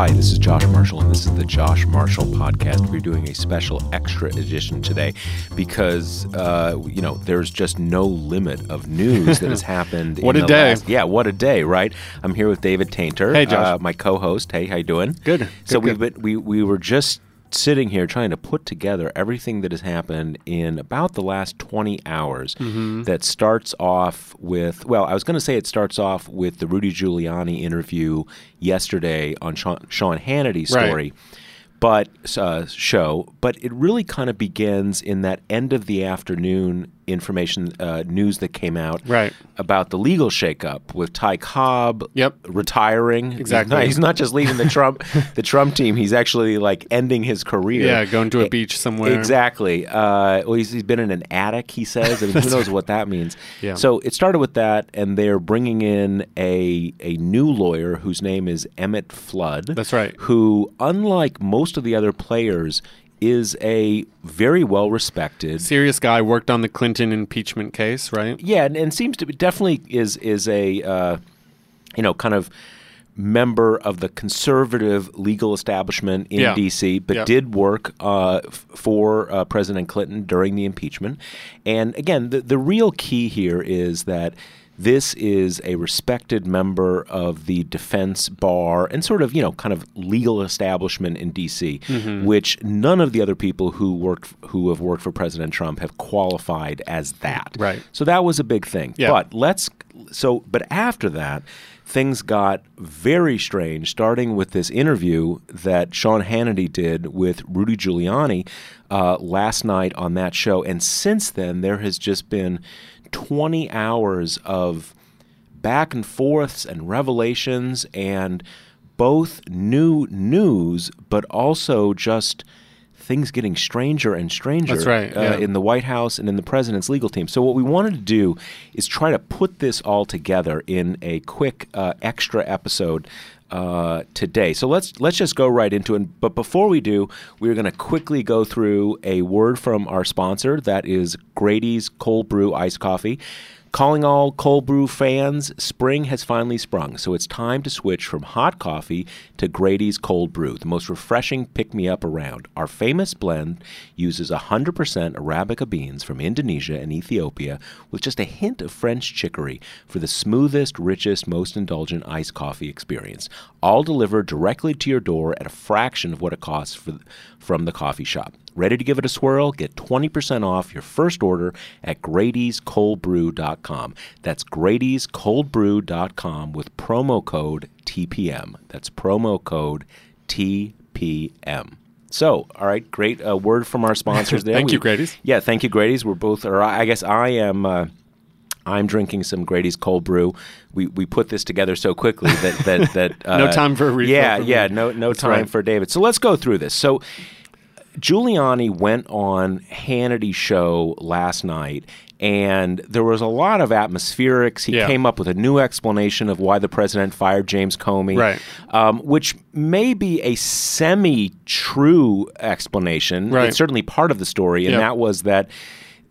Hi, this is Josh Marshall, and this is the Josh Marshall Podcast. We're doing a special extra edition today because, uh, you know, there's just no limit of news that has happened. What in a the day. last- yeah, what a day, right? I'm here with David Taintor, Hey, Josh. uh, my co-host. Hey, how you doing? Good. So Good, we've good. been we we were just sitting here trying to put together everything that has happened in about the last 20 hours Mm-hmm. that starts off with well i was going to say it starts off with the rudy giuliani interview yesterday on sean, sean hannity's Right. story but uh, show but it really kind of begins in that end of the afternoon information uh, news that came out Right. about the legal shakeup with Ty Cobb Yep. retiring. Exactly. He's not, he's not just leaving the Trump the Trump team. He's actually like ending his career. Yeah, going to a beach somewhere. Exactly. Uh, well, he's, he's been in an attic. He says. I mean, who knows what that means? Yeah. So it started with that, and they're bringing in a a new lawyer whose name is Emmett Flood. That's right. Who, unlike most of the other players, is a very well respected Serious guy worked on the Clinton impeachment case, right? yeah, and, and seems to be definitely is is a uh, you know kind of member of the conservative legal establishment in Yeah. D.C., but Yeah. did work uh, f- for uh, President Clinton during the impeachment. And again, the the real key here is that. This is a respected member of the defense bar and sort of, you know, kind of legal establishment in D.C., Mm-hmm. which none of the other people who worked who have worked for President Trump have qualified as that. Right. So that was a big thing. Yeah. But let's so but after that, things got very strange, starting with this interview that Sean Hannity did with Rudy Giuliani uh, last night on that show. And since then, there has just been 20 hours of back and forths and revelations and both new news, but also just things getting stranger and stranger That's right, uh, yeah. in the White House and in the president's legal team. So what we wanted to do is try to put this all together in a quick uh, extra episode uh, today. So let's let's just go right into it. But before we do, we're going to quickly go through a word from our sponsor. That is Grady's Cold Brew Iced Coffee. Calling all cold brew fans, spring has finally sprung, so it's time to switch from hot coffee to Grady's Cold Brew, the most refreshing pick me up around. Our famous blend uses 100% Arabica beans from Indonesia and Ethiopia with just a hint of French chicory for the smoothest, richest, most indulgent iced coffee experience. All delivered directly to your door at a fraction of what it costs for, from the coffee shop. Ready to give it a swirl? Get 20% off your first order at Grady'sColdBrew.com. That's Grady'sColdBrew.com with promo code TPM. That's promo code TPM. So, all right, great uh, word from our sponsors there. Thank you, Grady's. Yeah, thank you, Grady's. We're both, or I I guess I am. Uh, I'm drinking some Grady's cold brew. We we put this together so quickly that that that uh, No time for a refill Yeah, yeah, me. no no That's time right. for David. So let's go through this. So Giuliani went on Hannity's show last night, and there was a lot of atmospherics. He Yeah. came up with a new explanation of why the president fired James Comey, Right. Um, which may be a semi-true explanation. Right. It's certainly part of the story, and Yeah. that was that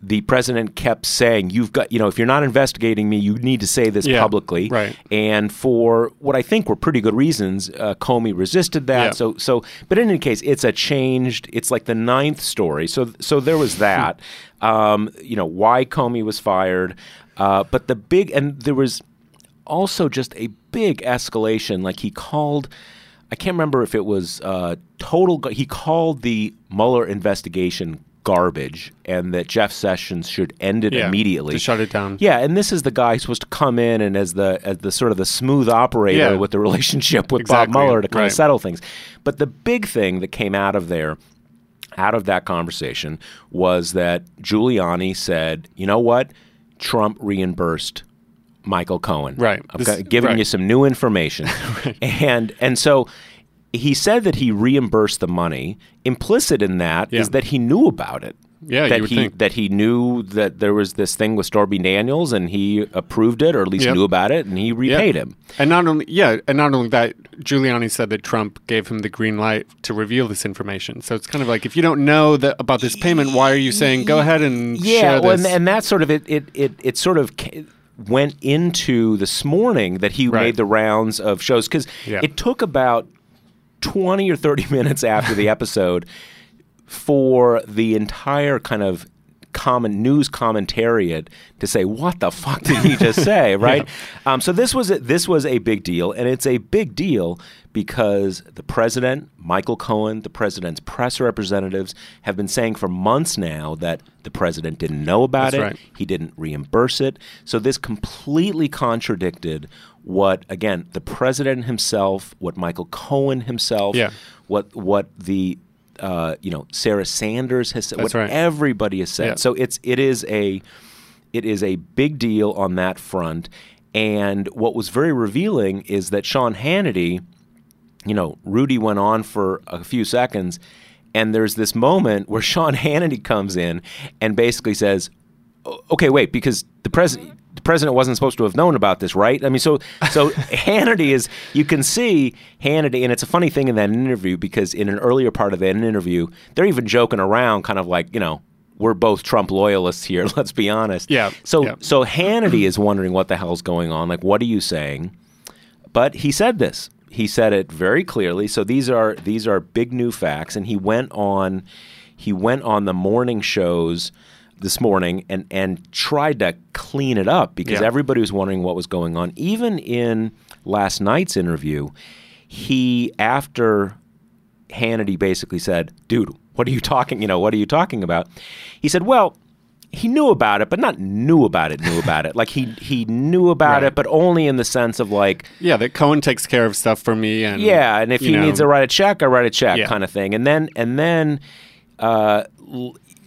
the president kept saying, "You've got, you know, if you're not investigating me, you need to say this Yeah. publicly." Right. And for what I think were pretty good reasons, uh, Comey resisted that. Yeah. So, so, but in any case, it's a changed. It's like the ninth story. So, so there was that. um, you know, why Comey was fired, uh, but the big and there was also just a big escalation. Like he called. I can't remember if it was uh, total. He called the Mueller investigation garbage, and that Jeff Sessions should end it Yeah, immediately. to shut it down. Yeah, and this is the guy who's supposed to come in and as the as the sort of the smooth operator Yeah. with the relationship with Exactly, Bob Mueller to kind right. of settle things. But the big thing that came out of there, out of that conversation, was that Giuliani said, "You know what? Trump reimbursed." Michael Cohen, Right. I'm This- giving right. you some new information, and and so he said that he reimbursed the money. Implicit in that is Yeah. that he knew about it. Yeah, that he think. that he knew that there was this thing with Stormy Daniels, and he approved it, or at least Yep. knew about it, and he repaid him. And not only yeah, and not only that, Giuliani said that Trump gave him the green light to reveal this information. So it's kind of like if you don't know that about this payment, why are you saying go ahead and Yeah, share well, and, and that sort of it it it, it sort of ca- went into this morning that he Right. made the rounds of shows because Yeah. it took about 20 or 30 minutes after the episode for the entire kind of common news commentariat to say what the fuck did he just say right yeah. um, so this was a, this was a big deal and it's a big deal because the president michael cohen the president's press representatives have been saying for months now that the president didn't know about That's it right. he didn't reimburse it so this completely contradicted what again the president himself what michael cohen himself Yeah. what what the uh, you know Sarah Sanders has said That's what right. everybody has said. Yeah. So it's it is a it is a big deal on that front. And what was very revealing is that Sean Hannity, you know, Rudy went on for a few seconds, and there's this moment where Sean Hannity comes in and basically says, "Okay, wait, because the president." The president wasn't supposed to have known about this, right? I mean, so so Hannity is. You can see Hannity, and it's a funny thing in that interview because in an earlier part of that interview, they're even joking around, kind of like you know, we're both Trump loyalists here. Let's be honest. Yeah, So yeah. so Hannity is wondering what the hell's going on. Like, what are you saying? But he said this. He said it very clearly. So these are these are big new facts. And he went on he went on the morning shows this morning and and tried to clean it up because Yeah. everybody was wondering what was going on. Even in last night's interview, he after Hannity basically said, "Dude, what are you talking? You know, what are you talking about?" He said, "Well." He knew about it, but not knew about it. Knew about it. Like he he knew about Right. it, but only in the sense of like, Yeah, that Cohen takes care of stuff for me, and yeah, and if he know, needs to write a check, I write a check, Yeah. kind of thing. And then and then uh,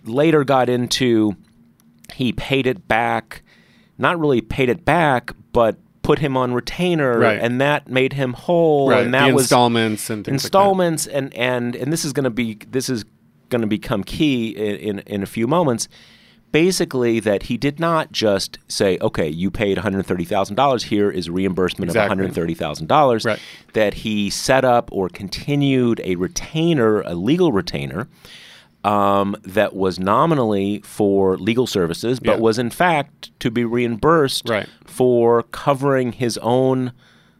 later got into he paid it back, not really paid it back, but put him on retainer, Right. and that made him whole, right, and that the was installments and things installments, and and and this is going to be this is going to become key in, in in a few moments. Basically, that he did not just say, "Okay, you paid one hundred thirty thousand dollars. Here is reimbursement of thirty thousand dollars." Right. That he set up or continued a retainer, a legal retainer, um, that was nominally for legal services, but Yeah. was in fact to be reimbursed Right. for covering his own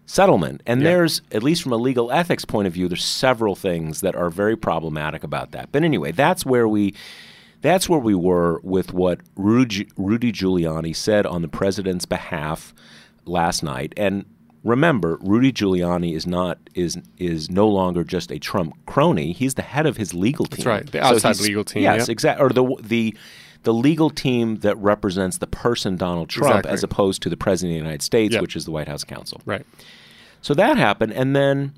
settlement. And Yeah. there's, at least from a legal ethics point of view, there's several things that are very problematic about that. But anyway, that's where we. That's where we were with what Rudy, Rudy Giuliani said on the president's behalf last night. And remember, Rudy Giuliani is not is is no longer just a Trump crony. He's the head of his legal team. That's right, the outside he's- legal team, Yes, exactly. Or the the the legal team that represents the person Donald Trump Exactly. as opposed to the president of the United States, Yep. which is the White House counsel. Right. So that happened, and then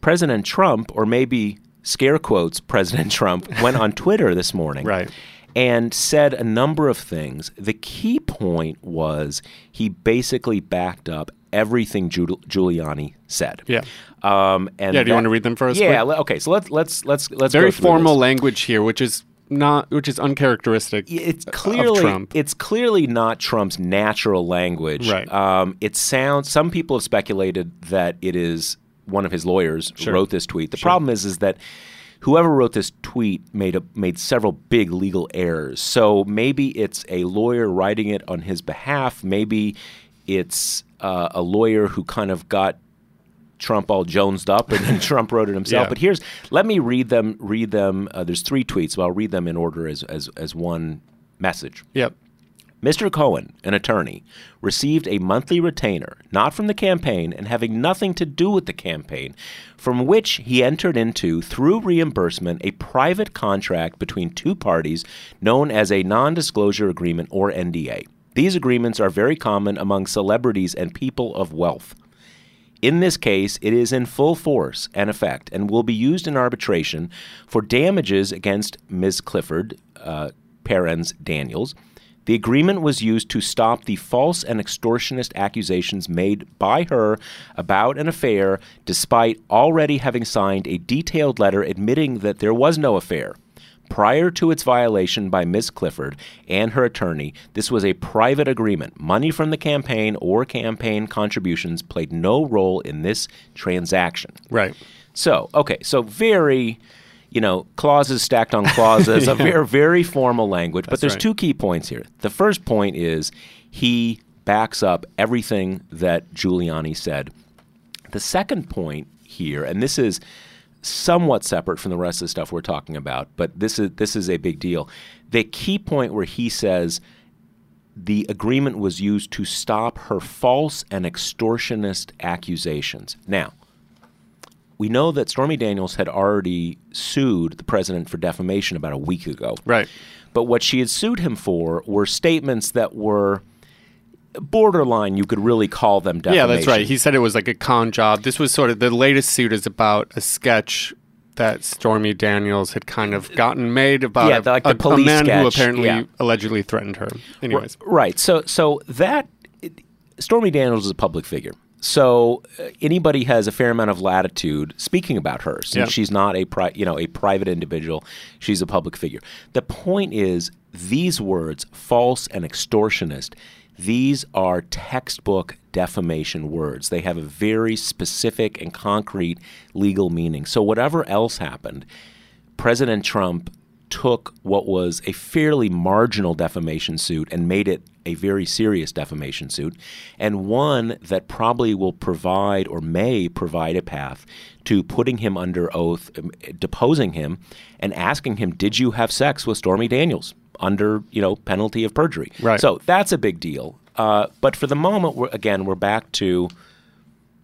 President Trump, or maybe scare quotes President Trump, went on Twitter this morning. Right. And said a number of things. The key point was he basically backed up everything Giul- Giuliani said. Yeah. Um, and Yeah, do you wanna read them first, Yeah. le- Okay. So let's let's let's let's Very formal this. language here, which is not, which is uncharacteristic. it's of clearly Trump. it's clearly not Trump's natural language. Right. Um, it sounds. Some people have speculated that it is one of his lawyers Sure. wrote this tweet. The problem is, is that whoever wrote this tweet made a, made several big legal errors. So maybe it's a lawyer writing it on his behalf. Maybe it's uh, a lawyer who kind of got Trump all jonesed up, and then Trump wrote it himself. Yeah. But here's let me read them. Read them. Uh, there's three tweets, so I'll read them in order as as as one message. Yep. Mr. Cohen, an attorney, received a monthly retainer, not from the campaign and having nothing to do with the campaign, from which he entered into, through reimbursement, a private contract between two parties known as a non disclosure agreement or NDA. These agreements are very common among celebrities and people of wealth. In this case, it is in full force and effect and will be used in arbitration for damages against Ms. Clifford, uh, parens Daniels. The agreement was used to stop the false and extortionist accusations made by her about an affair, despite already having signed a detailed letter admitting that there was no affair. Prior to its violation by Ms. Clifford and her attorney, this was a private agreement. Money from the campaign or campaign contributions played no role in this transaction. Right. So, okay, so very, you know, clauses stacked on clauses, a very, very formal language. but there's right. two key points here. The first point is he backs up everything that Giuliani said. The second point here, and this is somewhat separate from the rest of the stuff we're talking about, but this is this is a big deal. The key point where he says the agreement was used to stop her false and extortionist accusations. Now, we know that Stormy Daniels had already sued the president for defamation about a week ago. Right. But what she had sued him for were statements that were borderline. You could really call them defamation. Yeah, that's right. He said it was like a con job. This was sort of the latest suit is about a sketch that Stormy Daniels had kind of gotten made about Yeah, a, the- like the a- a police man who apparently yeah. allegedly threatened her. Anyways, Right. So so that Stormy Daniels is a public figure. So uh, anybody has a fair amount of latitude speaking about her, since Yeah. she's not a pri- you know a private individual, she's a public figure. The point is these words, false and extortionist, these are textbook defamation words. They have a very specific and concrete legal meaning. So whatever else happened, President Trump took what was a fairly marginal defamation suit and made it a very serious defamation suit, and one that probably will provide or may provide a path to putting him under oath, um, deposing him, and asking him, "Did you have sex with Stormy Daniels?" Under you know penalty of perjury. Right. So that's a big deal. Uh, but for the moment, we're, again, we're back to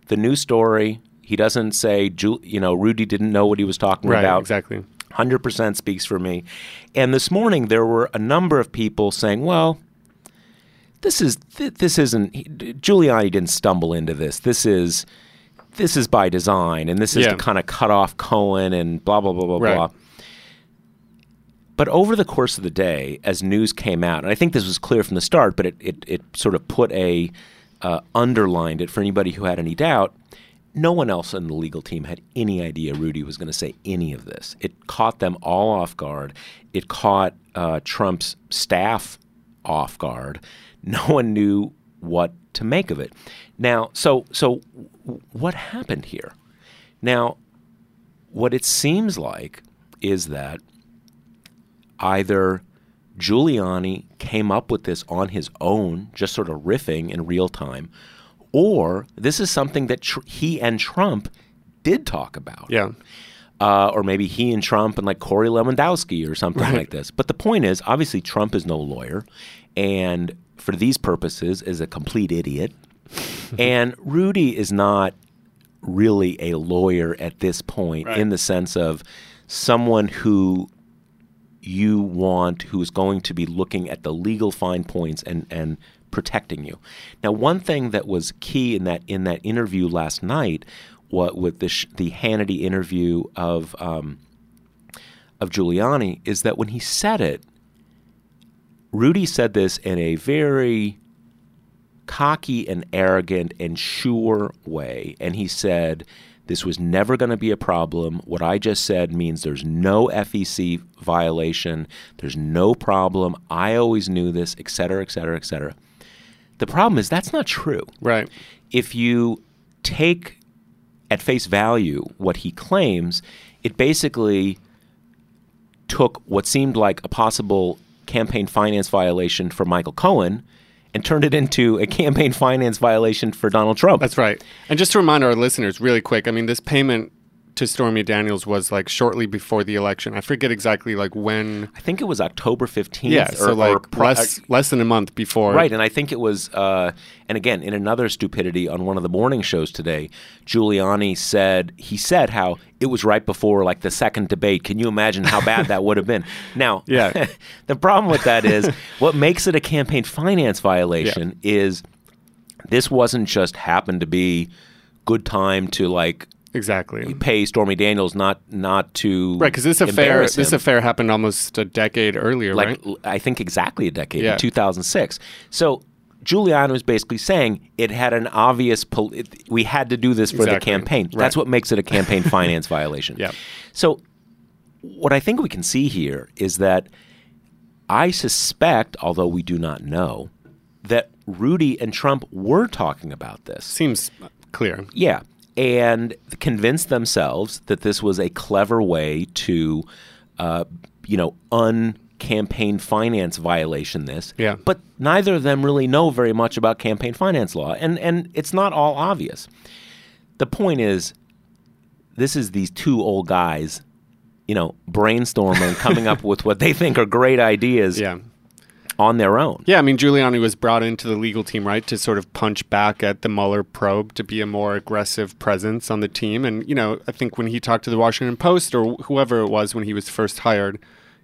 the new story. He doesn't say, you know, Rudy didn't know what he was talking right, about. exactly. 100% speaks for me. And this morning there were a number of people saying, well, this is th- this isn't Giuliani didn't stumble into this. This is this is by design and this is Yeah. to kind of cut off Cohen and blah blah blah blah Right. blah. But over the course of the day, as news came out, and I think this was clear from the start, but it, it, it sort of put a uh, underlined it for anybody who had any doubt. No one else on the legal team had any idea Rudy was going to say any of this. It caught them all off guard. It caught uh, Trump's staff off guard. No one knew what to make of it. Now, so so what happened here? Now, what it seems like is that either Giuliani came up with this on his own, just sort of riffing in real time, or this is something that tr- he and Trump did talk about. Yeah. Uh, or maybe he and Trump and like Corey Lewandowski or something Right. like this. But the point is, obviously, Trump is no lawyer, and for these purposes, is a complete idiot. and Rudy is not really a lawyer at this point Right. in the sense of someone who you want who's going to be looking at the legal fine points and, and protecting you. Now, one thing that was key in that in that interview last night, what with the the Hannity interview of um, of Giuliani, is that when he said it, Rudy said this in a very cocky and arrogant and sure way. And he said, This was never going to be a problem. What I just said means there's no FEC violation, there's no problem. I always knew this, et cetera, et cetera, et cetera. The problem is that's not true. Right. If you take at face value what he claims, it basically took what seemed like a possible campaign finance violation for Michael Cohen and turned it into a campaign finance violation for Donald Trump. That's right. And just to remind our listeners, really quick, I mean, this payment to Stormy Daniels was like shortly before the election. I forget exactly like when. I think it was October 15th. Yeah, so or, like or less less than a month before. Right, and I think it was, uh, and again, in another stupidity on one of the morning shows today, Giuliani said he said how it was right before like the second debate. Can you imagine how bad that would have been? Now, Yeah. the problem with that is what makes it a campaign finance violation is this wasn't just happened to be good time to like Exactly. pay Stormy Daniels, not not to Right, because this affair this affair happened almost a decade earlier, like right? I think exactly a decade Yeah. in 2006. So Giuliani was basically saying it had an obvious. Pol- it, we had to do this for the campaign. Right. That's what makes it a campaign finance violation. Yeah. So what I think we can see here is that I suspect, although we do not know, that Rudy and Trump were talking about this. Seems clear. Yeah. And convinced themselves that this was a clever way to, uh, you know, un-campaign finance violation this. Yeah. But neither of them really know very much about campaign finance law. And, and it's not all obvious. The point is, this is these two old guys, you know, brainstorming, coming up with what they think are great ideas Yeah. On their own. Yeah, I mean, Giuliani was brought into the legal team, right, to sort of punch back at the Mueller probe to be a more aggressive presence on the team. And, you know, I think when he talked to the Washington Post or whoever it was when he was first hired,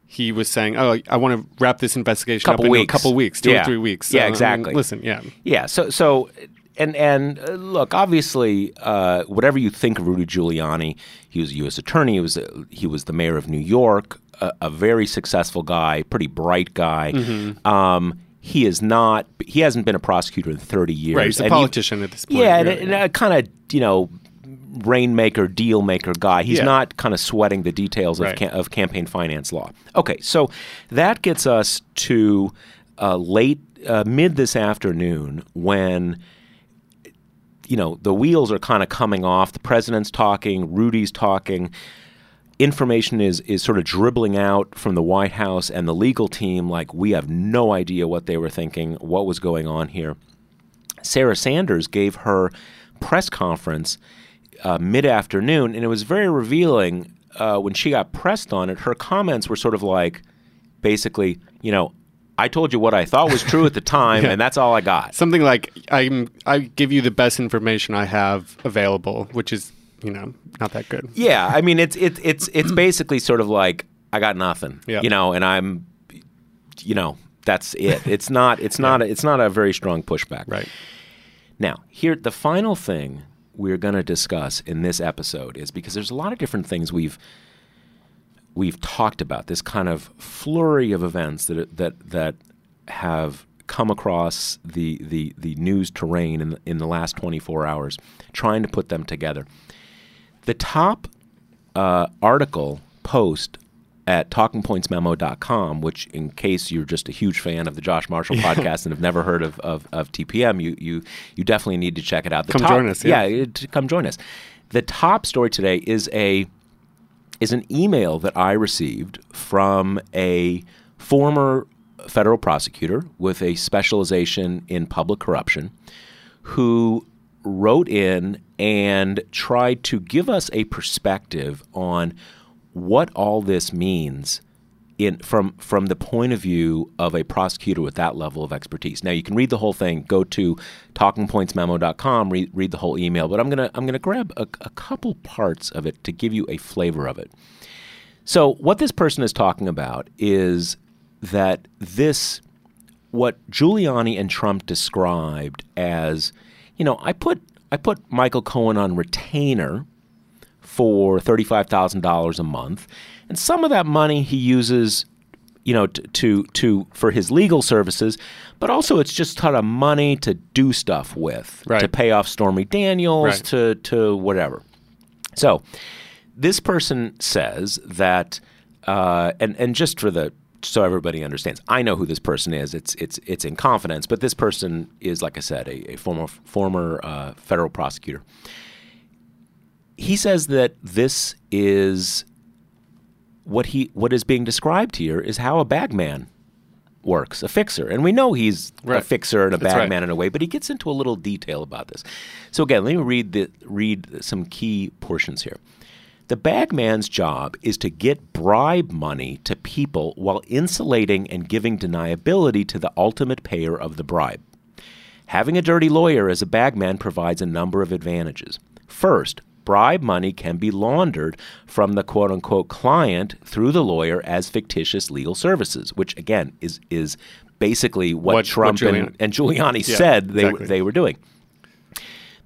he was saying, "Oh, I want to wrap this investigation Couple up in weeks. a couple weeks, two Yeah. or three weeks." Yeah, I mean, exactly. listen, yeah, Yeah. So so and and uh, look, obviously, uh, whatever you think of Rudy Giuliani, he was a U.S. attorney. He was a, he was the mayor of New York, a, a very successful guy, pretty bright guy. Mm-hmm. Um, he is not. He hasn't been a prosecutor in thirty years. right. He's a And he- politician at this point. yeah, and, really. and a kind of you know rainmaker, deal maker guy. He's Yeah. not kind of sweating the details of ca- of campaign finance law. Okay, so that gets us to uh, late uh, mid this afternoon when you know the wheels are kind of coming off. The president's talking, Rudy's talking. Information is is sort of dribbling out from the White House and the legal team. Like we have no idea what they were thinking, what was going on here. Sarah Sanders gave her press conference uh, mid afternoon, and it was very revealing uh, when she got pressed on it. Her comments were sort of like, basically, you know, I told you what I thought was true at the time, and that's all I got. something like I'm I give you the best information I have available, which is you know not that good. Yeah, I mean, it's it's it's it's basically sort of like I got nothing, Yeah. you know, and I'm, you know, that's it. It's not it's not a, it's not a very strong pushback. Right. Now, here, the final thing we're going to discuss in this episode is because there's a lot of different things we've we've talked about. This kind of flurry of events that that that have come across the the the news terrain in the, in the last 24 hours, trying to put them together. The top uh, article post at talkingpointsmemo.com, which, in case you're just a huge fan of the Josh Marshall podcast and have never heard of, of, of TPM, you, you you definitely need to check it out. The Come top- join us, yeah. it- come join us. The top story today is a is an email that I received from a former federal prosecutor with a specialization in public corruption who wrote in and tried to give us a perspective on what all this means in from from the point of view of a prosecutor with that level of expertise. Now you can read the whole thing. Go to talkingpointsmemo.com, read, read the whole email. But I'm gonna I'm gonna grab a, a couple parts of it to give you a flavor of it. So what this person is talking about is that this what Giuliani and Trump described as, you know, I put I put Michael Cohen on retainer for thirty-five thousand dollars a month, and some of that money he uses, you know, t- to to for his legal services, but also it's just kind of money to do stuff with, Right. to pay off Stormy Daniels, Right. to to whatever. So, this person says that, uh, and and just for the so everybody understands, I know who this person is. It's it's it's in confidence, but this person is, like I said, a, a former former uh, federal prosecutor. He says that this is what he what is being described here is how a bagman works, a fixer, and we know he's a fixer and a That's right. bagman in a way, but he gets into a little detail about this. So again, let me read the read some key portions here. The bagman's job is to get bribe money to people while insulating and giving deniability to the ultimate payer of the bribe. Having a dirty lawyer as a bagman provides a number of advantages. First, bribe money can be laundered from the quote unquote client through the lawyer as fictitious legal services, which again is is basically what, What- what Trump and, Giuliani- and Giuliani Yeah, said they, exactly. they were doing.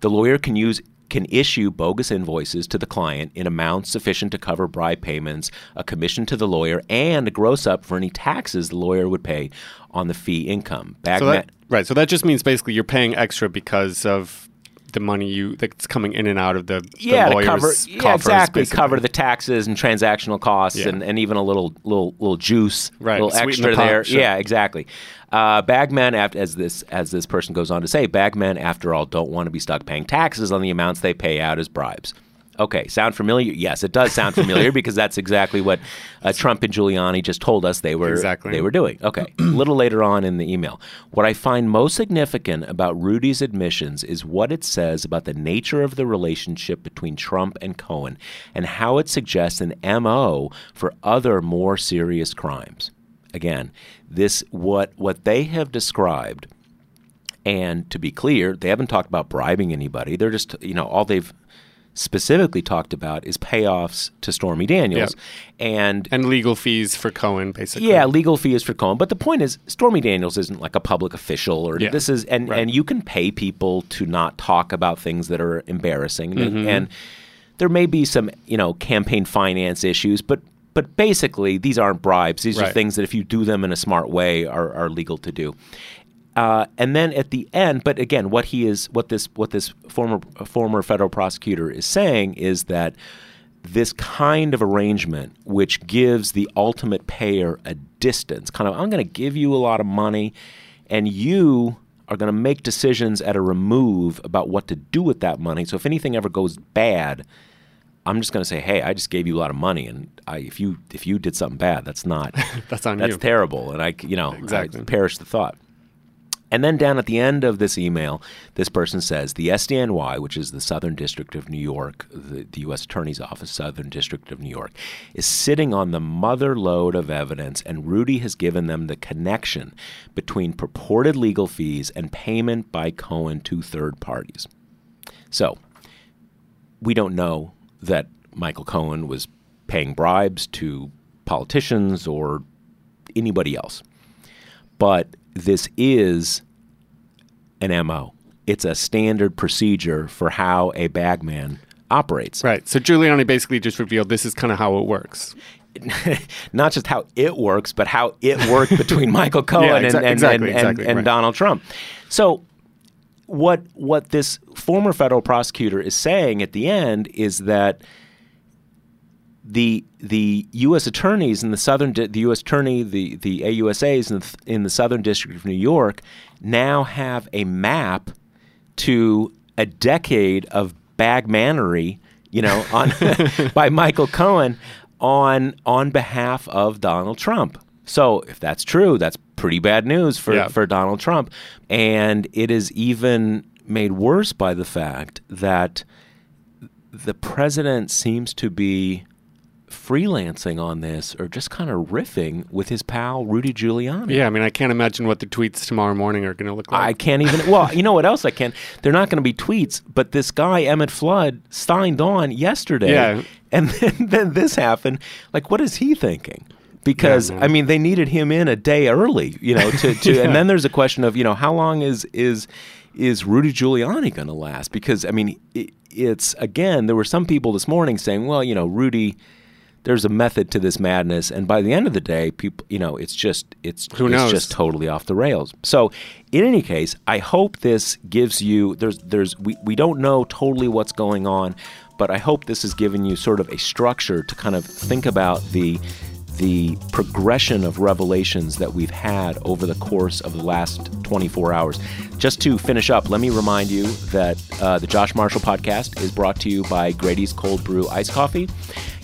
The lawyer can use can issue bogus invoices to the client in amounts sufficient to cover bribe payments, a commission to the lawyer, and a gross up for any taxes the lawyer would pay on the fee income. So that, right. So that just means basically you're paying extra because of the money you that's coming in and out of the, the yeah, to lawyer's cover yeah, coffers, exactly basically. cover the taxes and transactional costs Yeah. and, and even a little little little juice, Right, little sweeten extra the there. sure. Yeah, exactly. Uh, bagmen, as this as this person goes on to say, bagmen, after all, don't want to be stuck paying taxes on the amounts they pay out as bribes. Okay, sound familiar? Yes, it does sound familiar because that's exactly what uh, Trump and Giuliani just told us they were Exactly. they were doing. Okay, a little later on in the email, what I find most significant about Rudy's admissions is what it says about the nature of the relationship between Trump and Cohen and how it suggests an MO for other more serious crimes. Again, this what what they have described and to be clear, they haven't talked about bribing anybody. They're just, you know, all they've specifically talked about is payoffs to Stormy Daniels. And And legal fees for Cohen, basically. yeah, legal fees for Cohen. But the point is, Stormy Daniels isn't like a public official, or Yeah, this is, and right. and you can pay people to not talk about things that are embarrassing, and, Mm-hmm. and there may be some, you know, campaign finance issues, but but basically these aren't bribes. These are things that if you do them in a smart way are are legal to do. Uh, and then at the end, but again, what he is, what this, what this former former federal prosecutor is saying is that this kind of arrangement, which gives the ultimate payer a distance, kind of, I'm going to give you a lot of money, and you are going to make decisions at a remove about what to do with that money. So if anything ever goes bad, I'm just going to say, hey, I just gave you a lot of money, and I, if you if you did something bad, that's not That's on that's you. terrible, and I you know Exactly. I perish the thought. And then down at the end of this email, this person says the SDNY, which is the Southern District of New York, the, the U.S. Attorney's Office, Southern District of New York, is sitting on the mother lode of evidence, and Rudy has given them the connection between purported legal fees and payment by Cohen to third parties. So, we don't know that Michael Cohen was paying bribes to politicians or anybody else. But this is an MO. It's a standard procedure for how a bagman operates. Right. So Giuliani basically just revealed this is kind of how it works. Not just how it works, but how it worked between Michael Cohen exa- and, and, exactly, and, and- exactly, and right. Donald Trump. So what what this former federal prosecutor is saying at the end is that the the U.S. attorneys in the southern di- the U.S. attorney the the AUSAs in the, in the Southern District of New York now have a map to a decade of bagmanery, you know, on by Michael Cohen on on behalf of Donald Trump. So if that's true, that's pretty bad news for, Yeah. for Donald Trump. And it is even made worse by the fact that the president seems to be freelancing on this or just kind of riffing with his pal Rudy Giuliani. Yeah, I mean, I can't imagine what the tweets tomorrow morning are going to look like. I can't even. Well, you know what else I can? They're not going to be tweets, but this guy Emmett Flood signed on yesterday, Yeah. and then, then this happened. Like, what is he thinking? Because Yeah. I mean, they needed him in a day early, you know. To, to and then there's a question of you know how long is is is Rudy Giuliani going to last? Because I mean, it, it's again there were some people this morning saying, well, you know, Rudy. There's a method to this madness, and by the end of the day, people, you know, it's just it's it's just totally off the rails. So, in any case, I hope this gives you there's there's we, we don't know totally what's going on, but I hope this has given you sort of a structure to kind of think about the the progression of revelations that we've had over the course of the last 24 hours. Just to finish up, let me remind you that uh, the Josh Marshall podcast is brought to you by Grady's Cold Brew Ice Coffee.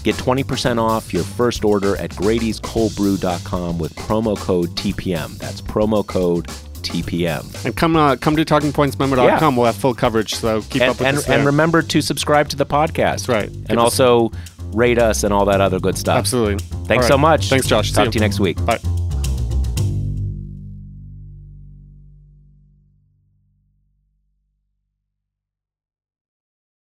Get 20% off your first order at Grady'sColdBrew.com with promo code TPM. That's promo code TPM. and come uh, come to talkingpointsmemo.com. Yeah. We'll have full coverage, so keep And, up with and, us there. and remember to subscribe to the podcast. That's right. And Give also rate us and all that other good stuff. Absolutely. Thanks All so much. Thanks, Josh. See Talk you. to you next week. Bye.